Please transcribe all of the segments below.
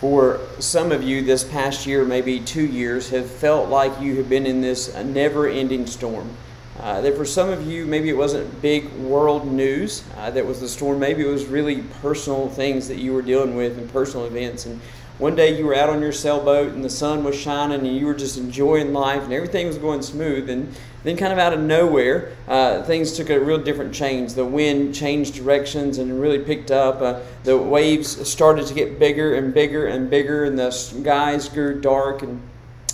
For some of you, this past year, maybe two years, have felt like you have been in this never ending storm. Uh, that for some of you, maybe it wasn't big world news uh, that was the storm. Maybe it was really personal things that you were dealing with and personal events. And one day you were out on your sailboat and the sun was shining and you were just enjoying life and everything was going smooth. And then, kind of out of nowhere, uh, things took a real different change. The wind changed directions and really picked up. Uh, the waves started to get bigger and bigger and bigger, and the skies grew dark. And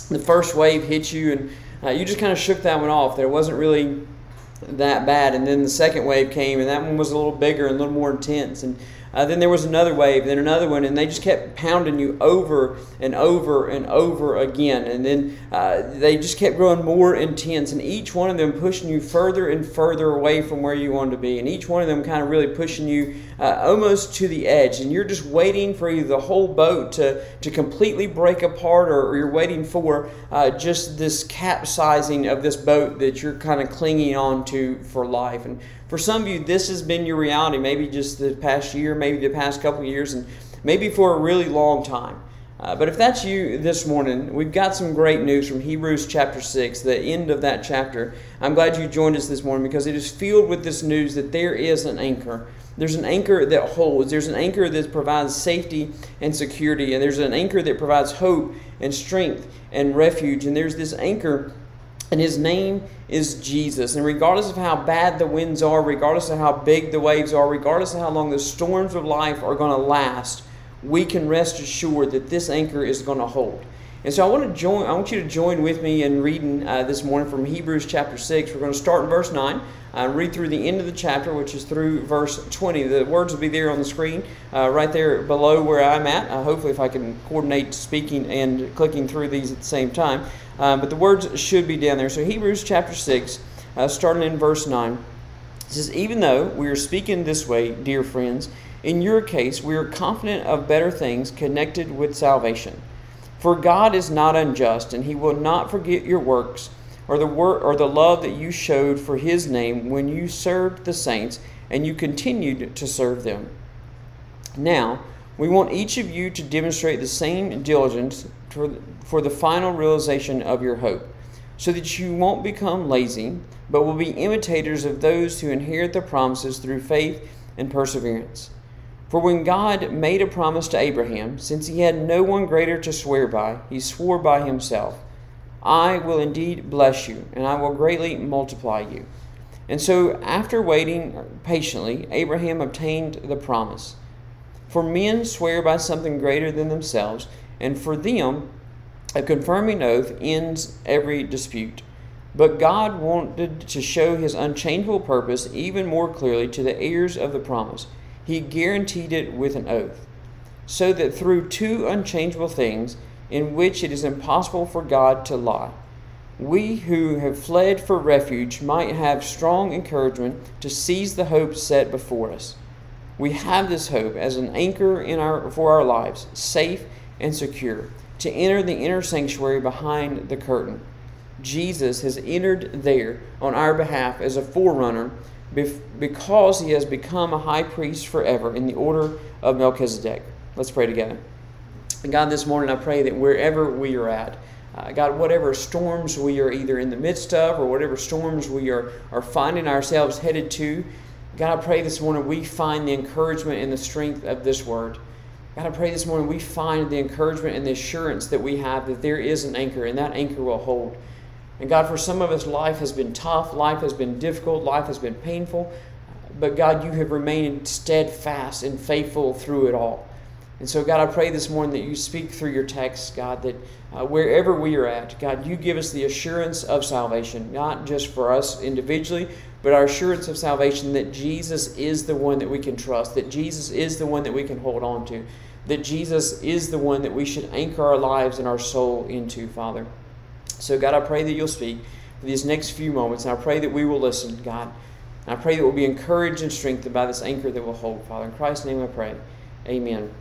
the first wave hit you, and uh, you just kind of shook that one off. There wasn't really that bad. And then the second wave came, and that one was a little bigger and a little more intense. And uh, then there was another wave, then another one, and they just kept pounding you over and over and over again. And then uh, they just kept growing more intense, and each one of them pushing you further and further away from where you wanted to be. And each one of them kind of really pushing you uh, almost to the edge. And you're just waiting for either the whole boat to, to completely break apart, or, or you're waiting for uh, just this capsizing of this boat that you're kind of clinging on to for life. And for some of you, this has been your reality, maybe just the past year, maybe the past couple years, and maybe for a really long time. Uh, but if that's you this morning, we've got some great news from Hebrews chapter 6, the end of that chapter. I'm glad you joined us this morning because it is filled with this news that there is an anchor. There's an anchor that holds, there's an anchor that provides safety and security, and there's an anchor that provides hope and strength and refuge, and there's this anchor and his name is Jesus. And regardless of how bad the winds are, regardless of how big the waves are, regardless of how long the storms of life are going to last, we can rest assured that this anchor is going to hold. And so I want to join. I want you to join with me in reading uh, this morning from Hebrews chapter six. We're going to start in verse nine. Uh, read through the end of the chapter, which is through verse 20. The words will be there on the screen, uh, right there below where I'm at. Uh, hopefully, if I can coordinate speaking and clicking through these at the same time. Uh, but the words should be down there. So, Hebrews chapter 6, uh, starting in verse 9, says, Even though we are speaking this way, dear friends, in your case, we are confident of better things connected with salvation. For God is not unjust, and he will not forget your works or the wor- or the love that you showed for his name when you served the saints and you continued to serve them. Now, we want each of you to demonstrate the same diligence for the final realization of your hope, so that you won't become lazy, but will be imitators of those who inherit the promises through faith and perseverance. For when God made a promise to Abraham, since he had no one greater to swear by, he swore by himself I will indeed bless you, and I will greatly multiply you. And so, after waiting patiently, Abraham obtained the promise. For men swear by something greater than themselves, and for them, a confirming oath ends every dispute. But God wanted to show his unchangeable purpose even more clearly to the heirs of the promise. He guaranteed it with an oath, so that through two unchangeable things, in which it is impossible for God to lie. We who have fled for refuge might have strong encouragement to seize the hope set before us. We have this hope as an anchor in our, for our lives, safe and secure, to enter the inner sanctuary behind the curtain. Jesus has entered there on our behalf as a forerunner because he has become a high priest forever in the order of Melchizedek. Let's pray together. And God, this morning I pray that wherever we are at, uh, God, whatever storms we are either in the midst of or whatever storms we are, are finding ourselves headed to, God, I pray this morning we find the encouragement and the strength of this word. God, I pray this morning we find the encouragement and the assurance that we have that there is an anchor and that anchor will hold. And God, for some of us, life has been tough, life has been difficult, life has been painful, but God, you have remained steadfast and faithful through it all. And so, God, I pray this morning that you speak through your text, God, that uh, wherever we are at, God, you give us the assurance of salvation, not just for us individually, but our assurance of salvation that Jesus is the one that we can trust, that Jesus is the one that we can hold on to, that Jesus is the one that we should anchor our lives and our soul into, Father. So, God, I pray that you'll speak for these next few moments, and I pray that we will listen, God. And I pray that we'll be encouraged and strengthened by this anchor that we'll hold, Father. In Christ's name I pray. Amen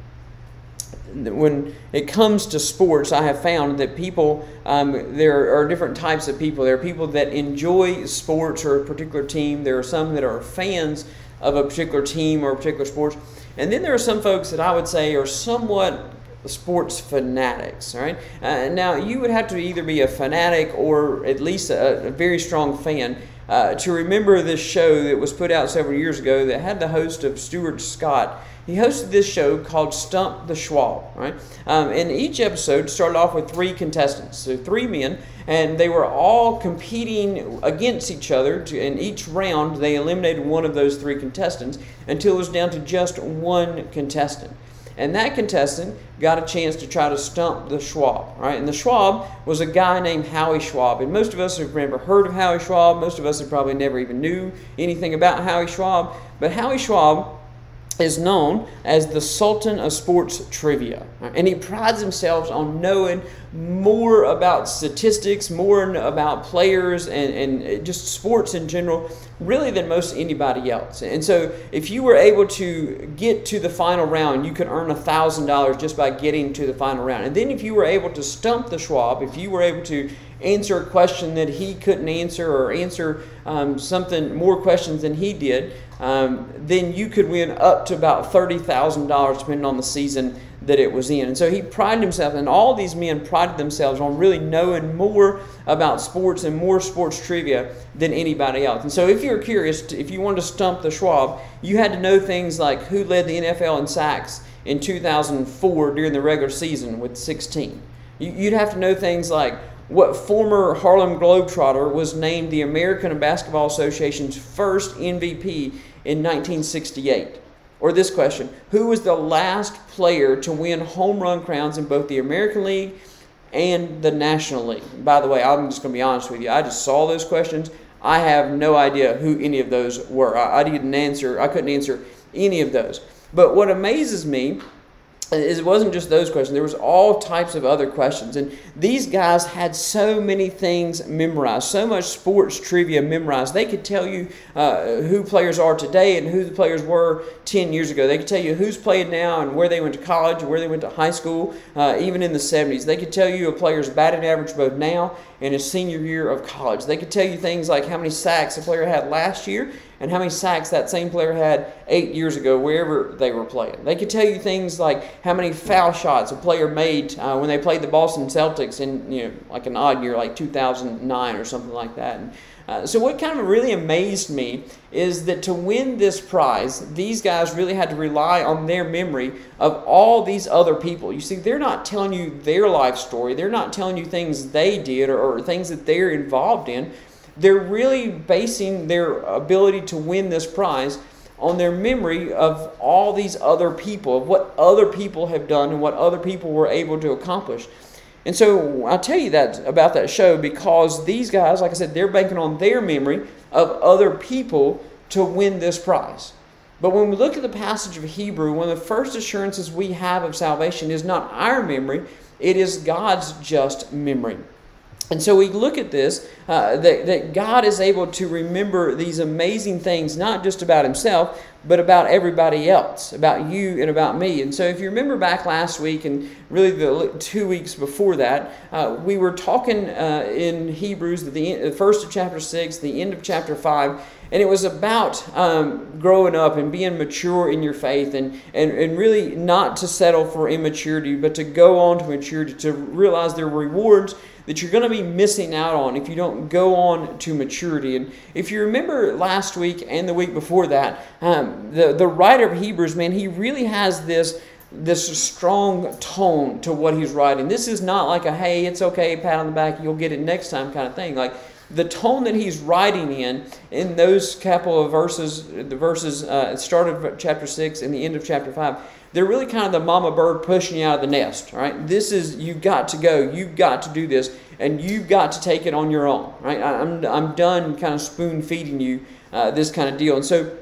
when it comes to sports, I have found that people, um, there are different types of people. There are people that enjoy sports or a particular team. There are some that are fans of a particular team or a particular sports. And then there are some folks that I would say are somewhat sports fanatics. All right. Uh, now you would have to either be a fanatic or at least a, a very strong fan uh, to remember this show that was put out several years ago that had the host of Stuart Scott. He hosted this show called Stump the Schwab, right? Um, and each episode started off with three contestants, so three men, and they were all competing against each other. To, in each round, they eliminated one of those three contestants until it was down to just one contestant. And that contestant got a chance to try to stump the Schwab, right? And the Schwab was a guy named Howie Schwab. And most of us have never heard of Howie Schwab. Most of us have probably never even knew anything about Howie Schwab. But Howie Schwab is known as the Sultan of Sports Trivia. And he prides himself on knowing more about statistics, more about players, and, and just sports in general, really than most anybody else. And so, if you were able to get to the final round, you could earn $1,000 just by getting to the final round. And then, if you were able to stump the Schwab, if you were able to answer a question that he couldn't answer or answer um, something more questions than he did, um, then you could win up to about $30,000 depending on the season that it was in. And so he prided himself, and all these men prided themselves on really knowing more about sports and more sports trivia than anybody else. And so if you're curious, if you wanted to stump the Schwab, you had to know things like who led the NFL in sacks in 2004 during the regular season with 16. You'd have to know things like what former Harlem Globetrotter was named the American Basketball Association's first MVP in 1968. Or this question Who was the last player to win home run crowns in both the American League and the National League? By the way, I'm just going to be honest with you. I just saw those questions. I have no idea who any of those were. I, I didn't answer, I couldn't answer any of those. But what amazes me it wasn't just those questions. There was all types of other questions. And these guys had so many things memorized so much sports trivia memorized. They could tell you uh, who players are today and who the players were 10 years ago. They could tell you who's playing now and where they went to college and where they went to high school uh, even in the 70s they could tell you a player's batting average both now and his senior year of college. They could tell you things like how many sacks a player had last year and how many sacks that same player had eight years ago, wherever they were playing. They could tell you things like how many foul shots a player made uh, when they played the Boston Celtics in you know like an odd year, like 2009 or something like that. And, uh, so what kind of really amazed me is that to win this prize, these guys really had to rely on their memory of all these other people. You see, they're not telling you their life story. They're not telling you things they did or, or things that they're involved in they're really basing their ability to win this prize on their memory of all these other people, of what other people have done and what other people were able to accomplish. And so I tell you that about that show because these guys, like I said, they're banking on their memory of other people to win this prize. But when we look at the passage of Hebrew, one of the first assurances we have of salvation is not our memory, it is God's just memory. And so we look at this uh, that, that God is able to remember these amazing things, not just about Himself, but about everybody else, about you and about me. And so if you remember back last week and really the two weeks before that, uh, we were talking uh, in Hebrews, the, the first of chapter 6, the end of chapter 5, and it was about um, growing up and being mature in your faith and, and, and really not to settle for immaturity, but to go on to maturity, to realize there are rewards that you're going to be missing out on if you don't go on to maturity. And if you remember last week and the week before that, um, the, the writer of Hebrews, man, he really has this this strong tone to what he's writing. This is not like a hey, it's okay, pat on the back, you'll get it next time kind of thing. Like the tone that he's writing in in those couple of verses, the verses uh, start of chapter six and the end of chapter five they're really kind of the mama bird pushing you out of the nest, right? This is, you've got to go, you've got to do this, and you've got to take it on your own, right? I'm, I'm done kind of spoon feeding you uh, this kind of deal. And so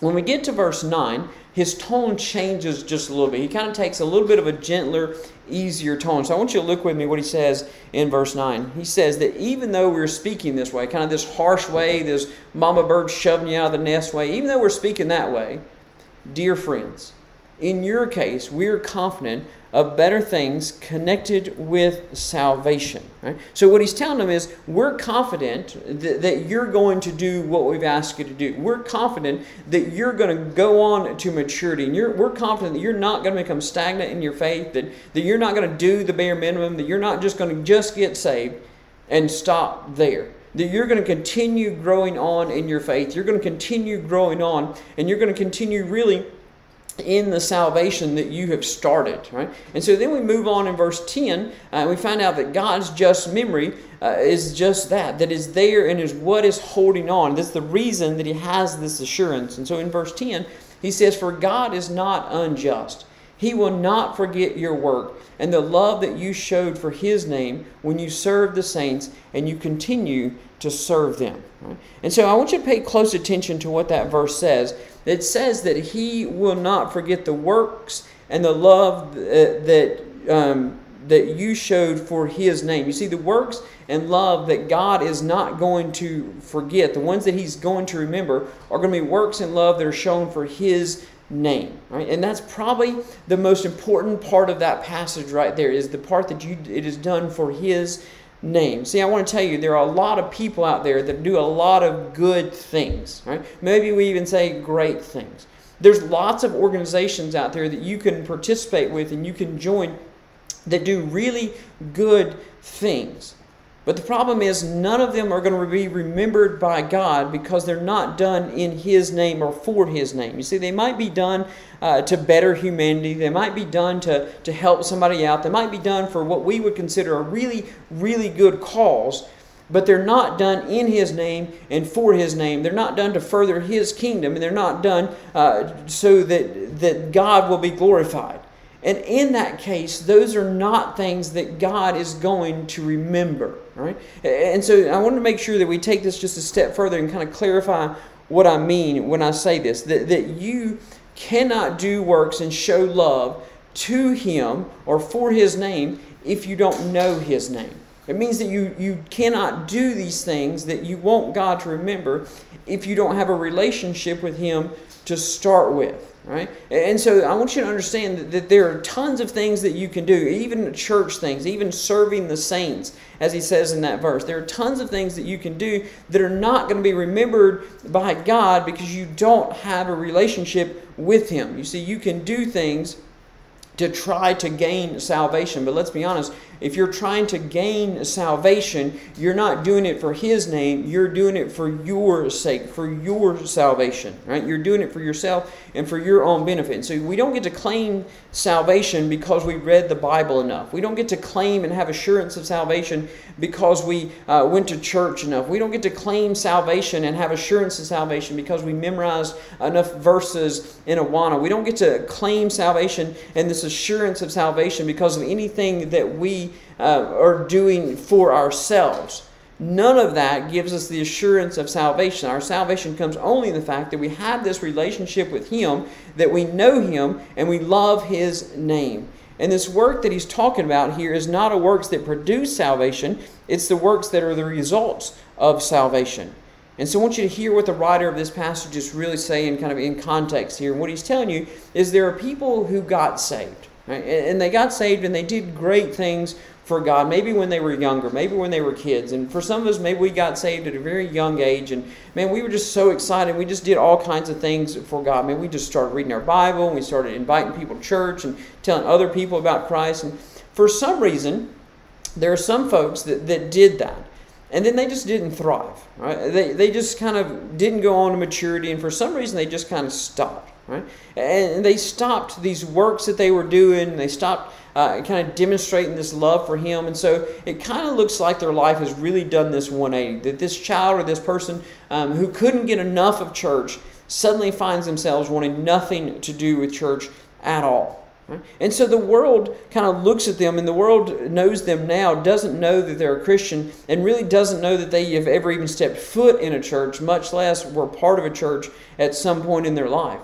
when we get to verse 9, his tone changes just a little bit. He kind of takes a little bit of a gentler, easier tone. So I want you to look with me what he says in verse 9. He says that even though we're speaking this way, kind of this harsh way, this mama bird shoving you out of the nest way, even though we're speaking that way, dear friends, in your case, we're confident of better things connected with salvation. Right? So, what he's telling them is, we're confident that, that you're going to do what we've asked you to do. We're confident that you're going to go on to maturity. And we're confident that you're not going to become stagnant in your faith, that, that you're not going to do the bare minimum, that you're not just going to just get saved and stop there that you're going to continue growing on in your faith. You're going to continue growing on, and you're going to continue really in the salvation that you have started, right? And so then we move on in verse 10, uh, and we find out that God's just memory uh, is just that, that is there and is what is holding on. That's the reason that he has this assurance. And so in verse 10, he says, For God is not unjust. He will not forget your work and the love that you showed for His name when you served the saints and you continue to serve them. Right? And so I want you to pay close attention to what that verse says. It says that He will not forget the works and the love that, um, that you showed for His name. You see, the works and love that God is not going to forget, the ones that He's going to remember, are going to be works and love that are shown for His name right and that's probably the most important part of that passage right there is the part that you it is done for his name. See i want to tell you there are a lot of people out there that do a lot of good things right? Maybe we even say great things. There's lots of organizations out there that you can participate with and you can join that do really good things but the problem is, none of them are going to be remembered by God because they're not done in His name or for His name. You see, they might be done uh, to better humanity, they might be done to, to help somebody out, they might be done for what we would consider a really, really good cause, but they're not done in His name and for His name. They're not done to further His kingdom, and they're not done uh, so that, that God will be glorified. And in that case, those are not things that God is going to remember. Right? And so I want to make sure that we take this just a step further and kind of clarify what I mean when I say this. That, that you cannot do works and show love to Him or for His name if you don't know His name. It means that you, you cannot do these things that you want God to remember if you don't have a relationship with Him to start with right? And so I want you to understand that, there are tons of things that you can do, even church things, even serving the saints, as he says in that verse. There are tons of things that you can do that are not going to be remembered by God because you don't have a relationship with Him. You see, you can do things to try to gain salvation, but let's be honest, if you're trying to gain salvation, you're not doing it for His name, you're doing it for your sake, for your salvation, right? You're doing it for yourself and for your own benefit. So we don't get to claim salvation because we read the Bible enough. We don't get to claim and have assurance of salvation because we uh, went to church enough. We don't get to claim salvation and have assurance of salvation because we memorized enough verses in Awana. We don't get to claim salvation and this assurance of salvation because of anything that we uh, are doing for ourselves. None of that gives us the assurance of salvation. Our salvation comes only in the fact that we have this relationship with Him, that we know Him, and we love His name. And this work that he's talking about here is not a works that produce salvation, it's the works that are the results of salvation. And so I want you to hear what the writer of this passage is really saying, kind of in context here. What he's telling you is there are people who got saved. Right? And they got saved and they did great things for God, maybe when they were younger, maybe when they were kids. And for some of us, maybe we got saved at a very young age. And man, we were just so excited. We just did all kinds of things for God. Man, we just started reading our Bible and we started inviting people to church and telling other people about Christ. And for some reason, there are some folks that, that did that. And then they just didn't thrive. Right? They, they just kind of didn't go on to maturity. And for some reason, they just kind of stopped. Right? And they stopped these works that they were doing. They stopped uh, kind of demonstrating this love for Him. And so it kind of looks like their life has really done this 180. That this child or this person um, who couldn't get enough of church suddenly finds themselves wanting nothing to do with church at all. And so the world kind of looks at them, and the world knows them now, doesn't know that they're a Christian, and really doesn't know that they have ever even stepped foot in a church, much less were part of a church at some point in their life.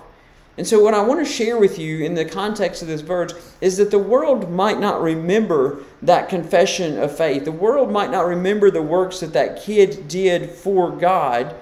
And so, what I want to share with you in the context of this verse is that the world might not remember that confession of faith. The world might not remember the works that that kid did for God,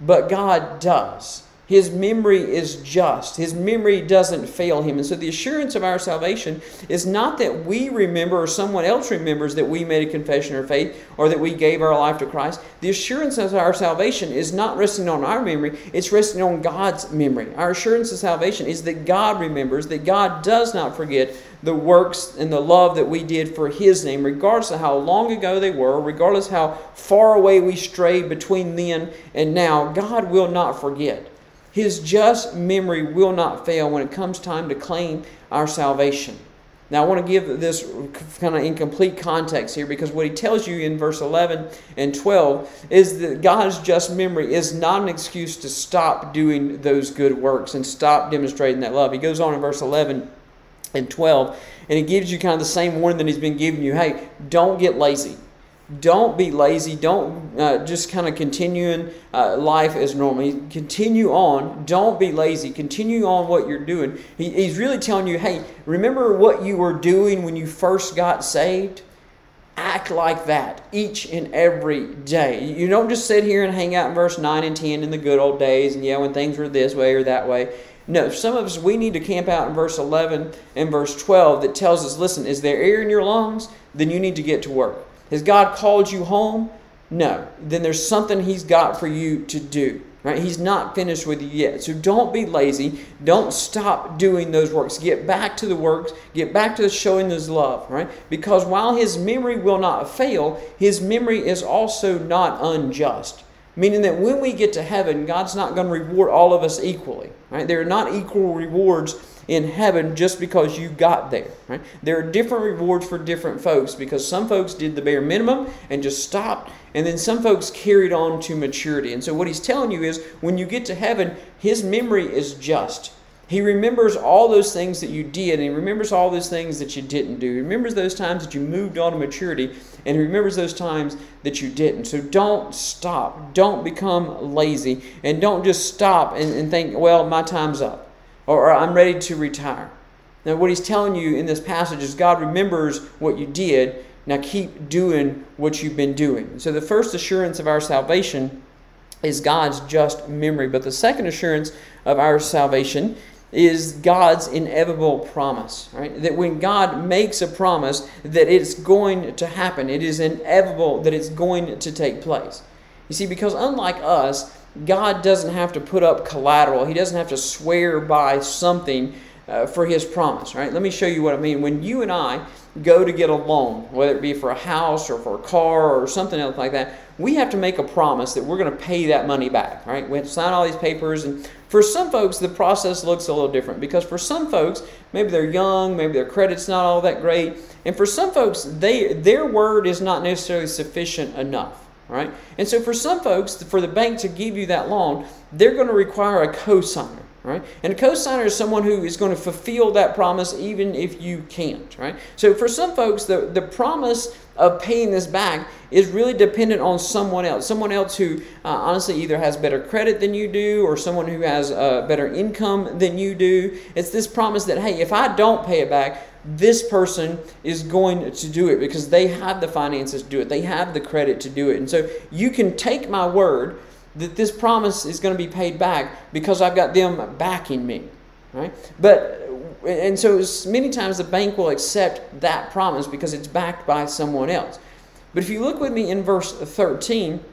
but God does. His memory is just. His memory doesn't fail him. And so the assurance of our salvation is not that we remember or someone else remembers that we made a confession of faith or that we gave our life to Christ. The assurance of our salvation is not resting on our memory, it's resting on God's memory. Our assurance of salvation is that God remembers, that God does not forget the works and the love that we did for His name, regardless of how long ago they were, regardless how far away we strayed between then and now. God will not forget. His just memory will not fail when it comes time to claim our salvation. Now, I want to give this kind of incomplete context here because what he tells you in verse 11 and 12 is that God's just memory is not an excuse to stop doing those good works and stop demonstrating that love. He goes on in verse 11 and 12 and he gives you kind of the same warning that he's been giving you hey, don't get lazy don't be lazy. Don't uh, just kind of continuing uh, life as normal. Continue on. Don't be lazy. Continue on what you're doing. He, he's really telling you, hey, remember what you were doing when you first got saved? Act like that each and every day. You don't just sit here and hang out in verse 9 and 10 in the good old days and, yeah, when things were this way or that way. No, some of us, we need to camp out in verse 11 and verse 12 that tells us, listen, is there air in your lungs? Then you need to get to work. Has God called you home? No. Then there's something He's got for you to do. Right? He's not finished with you yet. So don't be lazy. Don't stop doing those works. Get back to the works. Get back to showing His love. Right? Because while His memory will not fail, His memory is also not unjust. Meaning that when we get to heaven, God's not going to reward all of us equally. Right? There are not equal rewards in heaven just because you got there. Right? There are different rewards for different folks because some folks did the bare minimum and just stopped, and then some folks carried on to maturity. And so, what he's telling you is when you get to heaven, his memory is just. He remembers all those things that you did, and he remembers all those things that you didn't do. He remembers those times that you moved on to maturity, and he remembers those times that you didn't. So don't stop. Don't become lazy, and don't just stop and, and think, well, my time's up or, I'm ready to retire. Now, what he's telling you in this passage is God remembers what you did. Now, keep doing what you've been doing. So, the first assurance of our salvation is God's just memory. But the second assurance of our salvation is God's inevitable promise, right? That when God makes a promise that it's going to happen, it is inevitable that it's going to take place. You see, because unlike us, God doesn't have to put up collateral. He doesn't have to swear by something uh, for his promise, right? Let me show you what I mean. When you and I go to get a loan, whether it be for a house or for a car or something else like that, we have to make a promise that we're going to pay that money back, right? We have to sign all these papers. And for some folks, the process looks a little different because for some folks, maybe they're young, maybe their credit's not all that great. And for some folks, they, their word is not necessarily sufficient enough right? And so for some folks, for the bank to give you that loan, they're going to require a cosigner, right? And a cosigner is someone who is going to fulfill that promise even if you can't, right? So for some folks, the, the promise of paying this back is really dependent on someone else. Someone else who uh, honestly either has better credit than you do or someone who has uh, better income than you do. It's this promise that, hey, if I don't pay it back, this person is going to do it because they have the finances to do it. They have the credit to do it. And so you can take my word that this promise is going to be paid back because I've got them backing me. Right? But and so many times the bank will accept that promise because it's backed by someone else. But if you look with me in verse 13,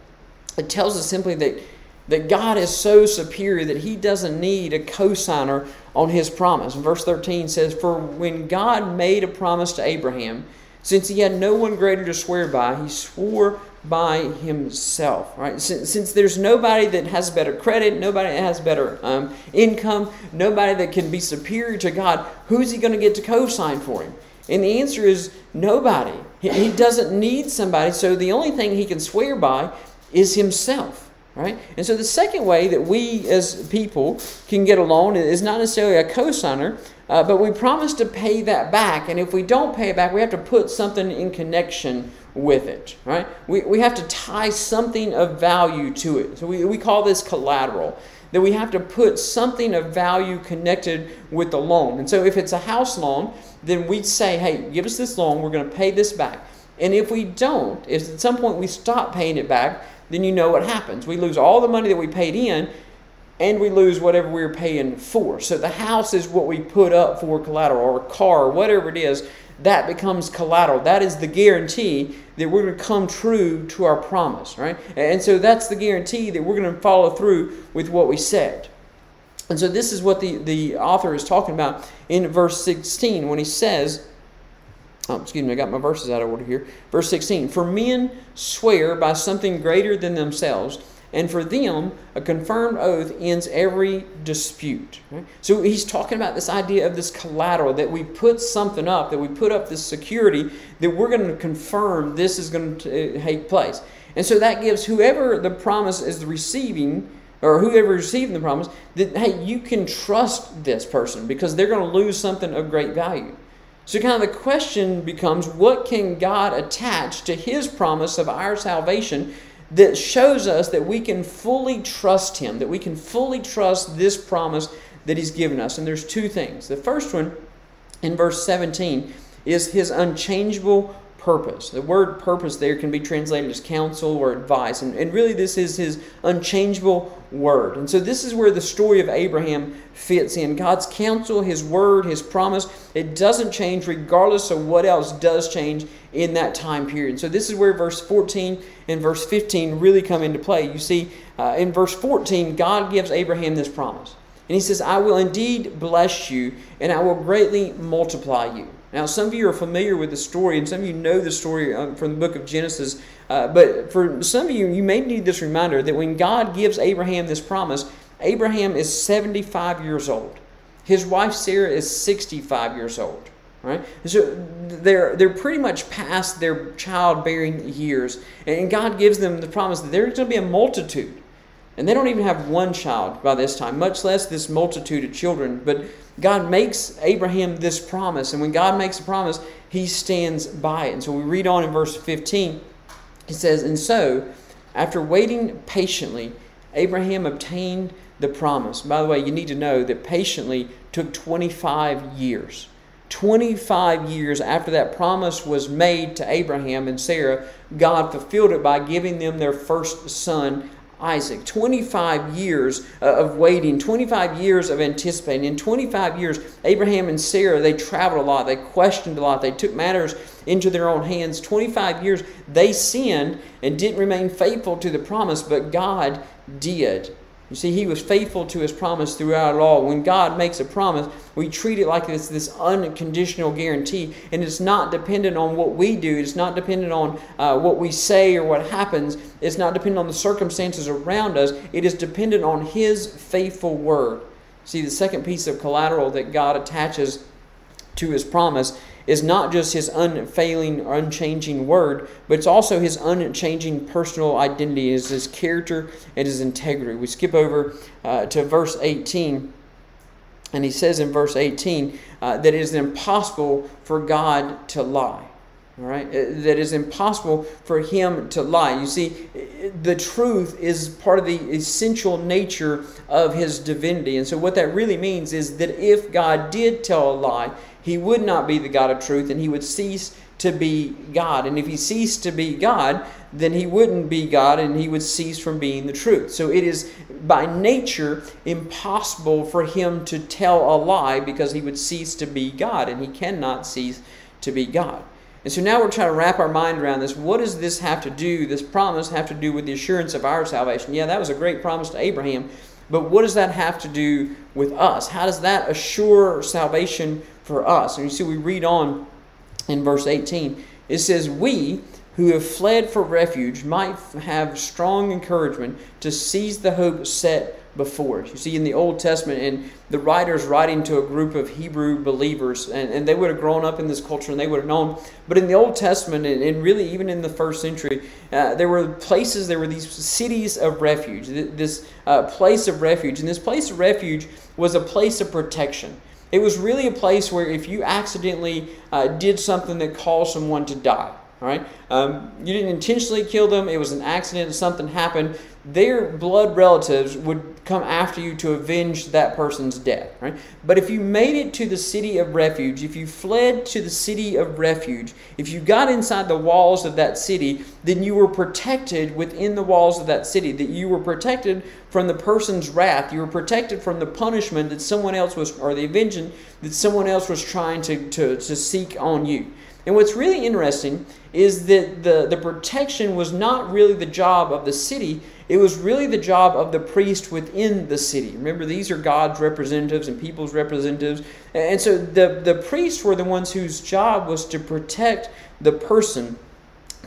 it tells us simply that that God is so superior that he doesn't need a cosigner on his promise. Verse 13 says, For when God made a promise to Abraham, since he had no one greater to swear by, he swore by himself. Right? Since, since there's nobody that has better credit, nobody that has better um, income, nobody that can be superior to God, who's he going to get to co-sign for him? And the answer is nobody. He, he doesn't need somebody. So the only thing he can swear by is himself. Right? And so the second way that we as people can get a loan is not necessarily a cosigner, uh, but we promise to pay that back. And if we don't pay it back, we have to put something in connection with it. Right? We, we have to tie something of value to it. So we, we call this collateral. That we have to put something of value connected with the loan. And so if it's a house loan, then we'd say, hey, give us this loan, we're going to pay this back. And if we don't, if at some point we stop paying it back, then you know what happens. We lose all the money that we paid in, and we lose whatever we were paying for. So the house is what we put up for collateral, or a car, or whatever it is, that becomes collateral. That is the guarantee that we're going to come true to our promise, right? And so that's the guarantee that we're going to follow through with what we said. And so this is what the, the author is talking about in verse 16 when he says, excuse me, I got my verses out of order here. Verse 16 For men swear by something greater than themselves and for them, a confirmed oath ends every dispute. Right? So he's talking about this idea of this collateral that we put something up, that we put up this security, that we're going to confirm this is going to uh, take place. And so that gives whoever the promise is receiving, or whoever is receiving the promise, that hey, you can trust this person because they're going to lose something of great value. So, kind of the question becomes what can God attach to his promise of our salvation that shows us that we can fully trust Him, that we can fully trust this promise that He's given us. And there's two things. The first one, in verse 17, is His unchangeable purpose. The word purpose there can be translated as counsel or advice. And, and really, this is His unchangeable word. And so, this is where the story of Abraham fits in. God's counsel, His word, His promise, it doesn't change regardless of what else does change in that time period. So, this is where verse 14 and verse 15 really come into play. You see, uh, in verse 14, God gives Abraham this promise. And He says, I will indeed bless you, and I will greatly multiply you. Now, some of you are familiar with the story, and some of you know the story um, from the book of Genesis. Uh, but for some of you, you may need this reminder that when God gives Abraham this promise, Abraham is 75 years old. His wife Sarah is 65 years old. Right? So they're they're pretty much past their childbearing years, and God gives them the promise that there's going to be a multitude, and they don't even have one child by this time, much less this multitude of children. But God makes Abraham this promise, and when God makes a promise, He stands by it. And so we read on in verse 15. He says, "And so, after waiting patiently, Abraham obtained the promise." By the way, you need to know that patiently took 25 years. 25 years after that promise was made to Abraham and Sarah, God fulfilled it by giving them their first son, Isaac. 25 years uh, of waiting, 25 years of anticipating. In 25 years, Abraham and Sarah, they traveled a lot, they questioned a lot, they took matters into their own hands. 25 years, they sinned and didn't remain faithful to the promise, but God did. You see, he was faithful to his promise throughout it all. When God makes a promise, we treat it like this, this unconditional guarantee, and it's not dependent on what we do. It's not dependent on uh, what we say or what happens. It's not dependent on the circumstances around us. It is dependent on his faithful word. See, the second piece of collateral that God attaches to his promise is not just his unfailing or unchanging word, but it's also his unchanging personal identity, is his character and his integrity. We skip over uh, to verse 18, and he says in verse 18 uh, that it is impossible for God to lie. All right, uh, that is impossible for him to lie. You see, the truth is part of the essential nature of his divinity. And so, what that really means is that if God did tell a lie, he would not be the God of truth and he would cease to be God. And if he ceased to be God, then he wouldn't be God and he would cease from being the truth. So it is by nature impossible for him to tell a lie because he would cease to be God and he cannot cease to be God. And so now we're trying to wrap our mind around this. What does this have to do, this promise have to do with the assurance of our salvation? Yeah, that was a great promise to Abraham, but what does that have to do with us? How does that assure salvation for us. And you see, we read on in verse 18. It says, We who have fled for refuge might have strong encouragement to seize the hope set before us. You see, in the Old Testament, and the writer's writing to a group of Hebrew believers, and, and they would have grown up in this culture and they would have known. But in the Old Testament, and, and really even in the first century, uh, there were places, there were these cities of refuge, this uh, place of refuge. And this place of refuge was a place of protection. It was really a place where if you accidentally uh, did something that caused someone to die, all right, um, you didn't intentionally kill them, it was an accident, something happened, their blood relatives would come after you to avenge that person's death, right? But if you made it to the city of refuge, if you fled to the city of refuge, if you got inside the walls of that city, then you were protected within the walls of that city, that you were protected from the person's wrath, you were protected from the punishment that someone else was, or the vengeance that someone else was trying to, to, to seek on you. And what's really interesting is that the, the protection was not really the job of the city, it was really the job of the priest within the city. Remember, these are God's representatives and people's representatives. And so the, the priests were the ones whose job was to protect the person,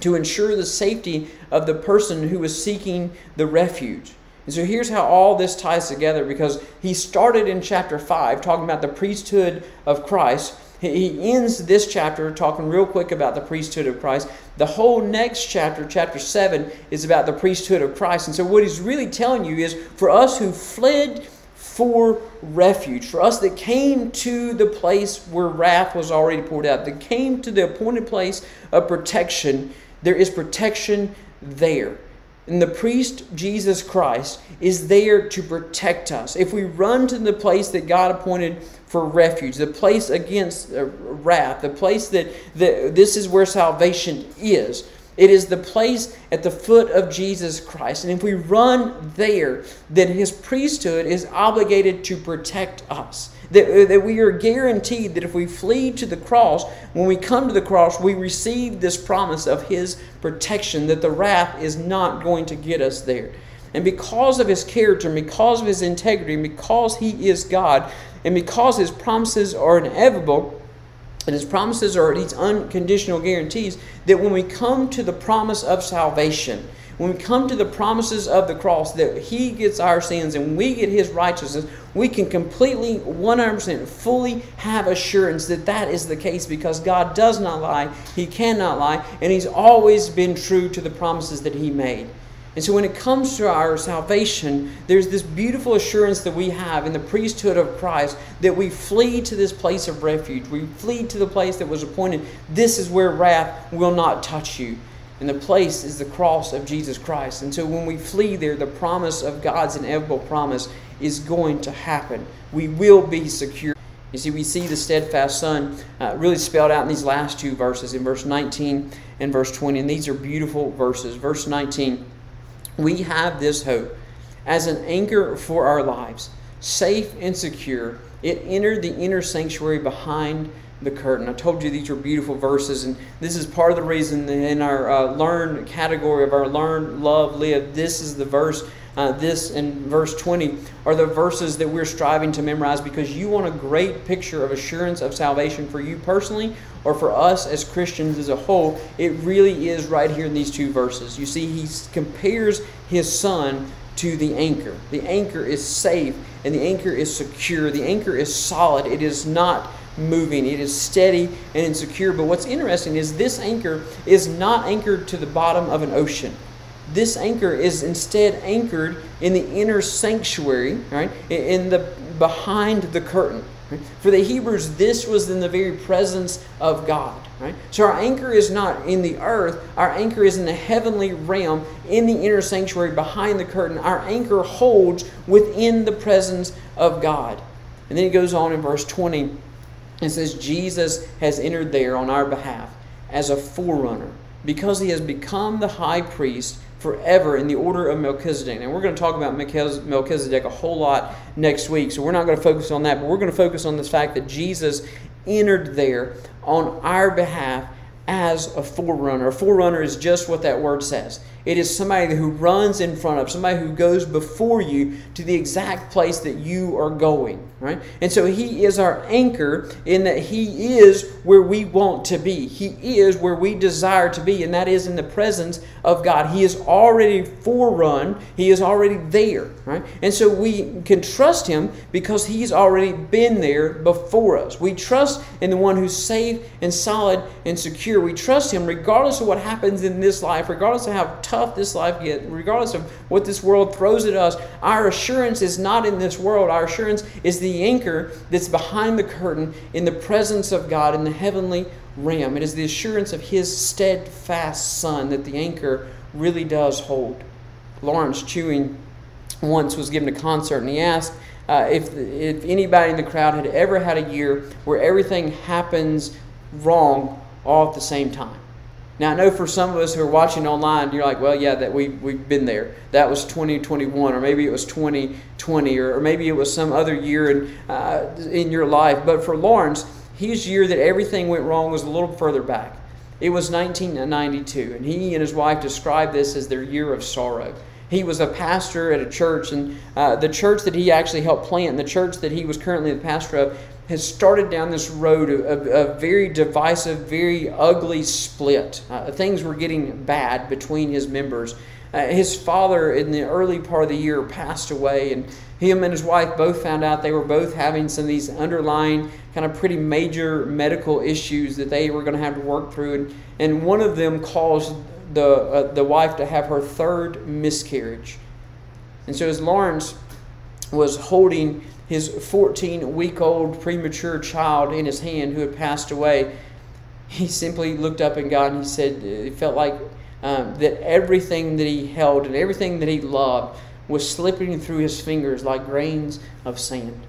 to ensure the safety of the person who was seeking the refuge. And so here's how all this ties together because he started in chapter 5 talking about the priesthood of Christ. He ends this chapter talking real quick about the priesthood of Christ. The whole next chapter, chapter 7, is about the priesthood of Christ. And so, what he's really telling you is for us who fled for refuge, for us that came to the place where wrath was already poured out, that came to the appointed place of protection, there is protection there. And the priest, Jesus Christ, is there to protect us. If we run to the place that God appointed for refuge, the place against uh, wrath, the place that, that this is where salvation is. It is the place at the foot of Jesus Christ. And if we run there, then his priesthood is obligated to protect us. That, uh, that we are guaranteed that if we flee to the cross, when we come to the cross, we receive this promise of his protection, that the wrath is not going to get us there. And because of his character, and because of his integrity, and because he is God, and because his promises are inevitable, and his promises are these unconditional guarantees, that when we come to the promise of salvation, when we come to the promises of the cross, that he gets our sins and we get his righteousness, we can completely, 100%, fully have assurance that that is the case because God does not lie, he cannot lie, and he's always been true to the promises that he made. And so when it comes to our salvation, there's this beautiful assurance that we have in the priesthood of Christ that we flee to this place of refuge. We flee to the place that was appointed. This is where wrath will not touch you. And the place is the cross of Jesus Christ. And so when we flee there, the promise of God's inevitable promise is going to happen. We will be secure. You see, we see the steadfast Son uh, really spelled out in these last two verses, in verse 19 and verse 20. And these are beautiful verses. Verse 19 we have this hope as an anchor for our lives, safe and secure. It entered the inner sanctuary behind the curtain. I told you these are beautiful verses, and this is part of the reason in our uh, learn category of our learn, love, live. This is the verse. Uh, this and verse 20 are the verses that we're striving to memorize because you want a great picture of assurance of salvation for you personally or for us as Christians as a whole. It really is right here in these two verses. You see, he compares his son to the anchor. The anchor is safe and the anchor is secure. The anchor is solid. It is not moving. It is steady and insecure. But what's interesting is this anchor is not anchored to the bottom of an ocean. This anchor is instead anchored in the inner sanctuary, right? In the behind the curtain. Right? For the Hebrews, this was in the very presence of God. Right? So our anchor is not in the earth, our anchor is in the heavenly realm, in the inner sanctuary behind the curtain. Our anchor holds within the presence of God. And then he goes on in verse 20 and says, Jesus has entered there on our behalf as a forerunner because he has become the high priest forever in the order of Melchizedek. And we're going to talk about Melchizedek a whole lot next week, so we're not going to focus on that, but we're going to focus on this fact that Jesus entered there on our behalf as a forerunner. A forerunner is just what that word says. It is somebody who runs in front of, somebody who goes before you to the exact place that you are going, right? And so he is our anchor in that he is where we want to be. He is where we desire to be, and that is in the presence of God. He is already forerun, he is already there, right? And so we can trust him because he's already been there before us. We trust in the one who's safe and solid and secure. We trust him regardless of what happens in this life, regardless of how tough tough this life gets, regardless of what this world throws at us, our assurance is not in this world. Our assurance is the anchor that's behind the curtain in the presence of God in the heavenly realm. It is the assurance of His steadfast Son that the anchor really does hold. Lawrence Chewning once was given a concert, and he asked uh, if, if anybody in the crowd had ever had a year where everything happens wrong all at the same time. Now, I know for some of us who are watching online, you're like, well, yeah, that we, we've been there. That was 2021, or maybe it was 2020, or, or maybe it was some other year in, uh, in your life. But for Lawrence, his year that everything went wrong was a little further back. It was 1992, and he and his wife described this as their year of sorrow. He was a pastor at a church, and uh, the church that he actually helped plant, and the church that he was currently the pastor of, has started down this road of a very divisive, very ugly split. Uh, things were getting bad between his members. Uh, his father, in the early part of the year, passed away, and him and his wife both found out they were both having some of these underlying, kind of pretty major medical issues that they were going to have to work through. And, and one of them caused the, uh, the wife to have her third miscarriage. And so, as Lawrence was holding his 14 week old premature child in his hand who had passed away, he simply looked up at God and he said, he felt like um, that everything that he held and everything that he loved was slipping through his fingers like grains of sand.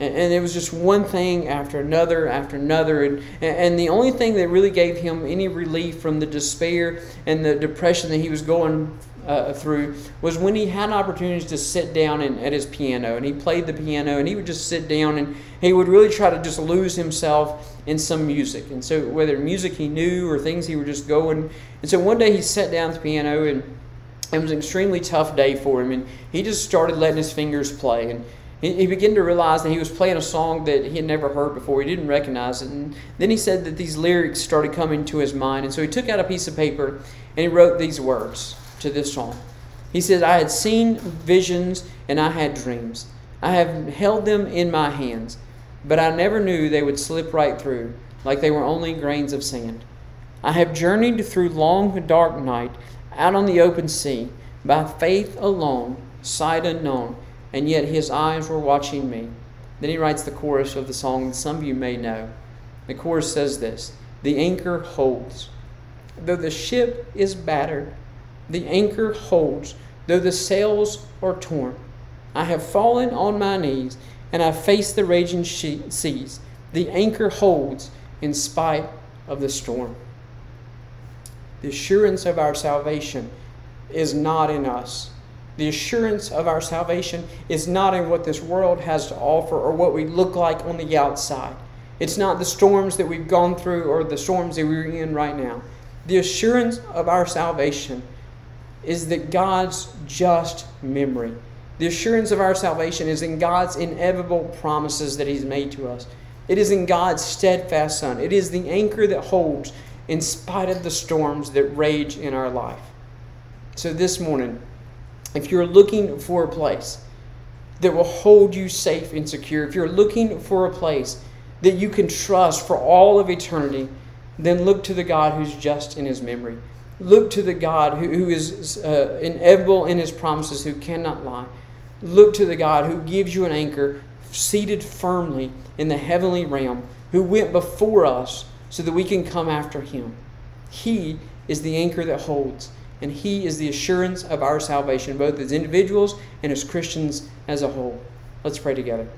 And, and it was just one thing after another after another. And, and the only thing that really gave him any relief from the despair and the depression that he was going uh, through was when he had opportunities to sit down and, at his piano and he played the piano and he would just sit down and he would really try to just lose himself in some music and so whether music he knew or things he would just go and and so one day he sat down at the piano and it was an extremely tough day for him and he just started letting his fingers play and he began to realize that he was playing a song that he had never heard before. He didn't recognize it. And then he said that these lyrics started coming to his mind. And so he took out a piece of paper and he wrote these words to this song. He says, I had seen visions and I had dreams. I have held them in my hands, but I never knew they would slip right through like they were only grains of sand. I have journeyed through long dark night out on the open sea by faith alone, sight unknown, and yet his eyes were watching me. Then he writes the chorus of the song that some of you may know. The chorus says this The anchor holds. Though the ship is battered, the anchor holds, though the sails are torn. I have fallen on my knees, and I face the raging seas. The anchor holds in spite of the storm. The assurance of our salvation is not in us. The assurance of our salvation is not in what this world has to offer or what we look like on the outside. It's not the storms that we've gone through or the storms that we're in right now. The assurance of our salvation is that God's just memory. The assurance of our salvation is in God's inevitable promises that He's made to us. It is in God's steadfast Son. It is the anchor that holds in spite of the storms that rage in our life. So this morning, if you're looking for a place that will hold you safe and secure, if you're looking for a place that you can trust for all of eternity, then look to the God who's just in His memory. Look to the God who, who is uh, inevitable in his promises, who cannot lie. Look to the God who gives you an anchor seated firmly in the heavenly realm, who went before us so that we can come after him. He is the anchor that holds, and he is the assurance of our salvation, both as individuals and as Christians as a whole. Let's pray together.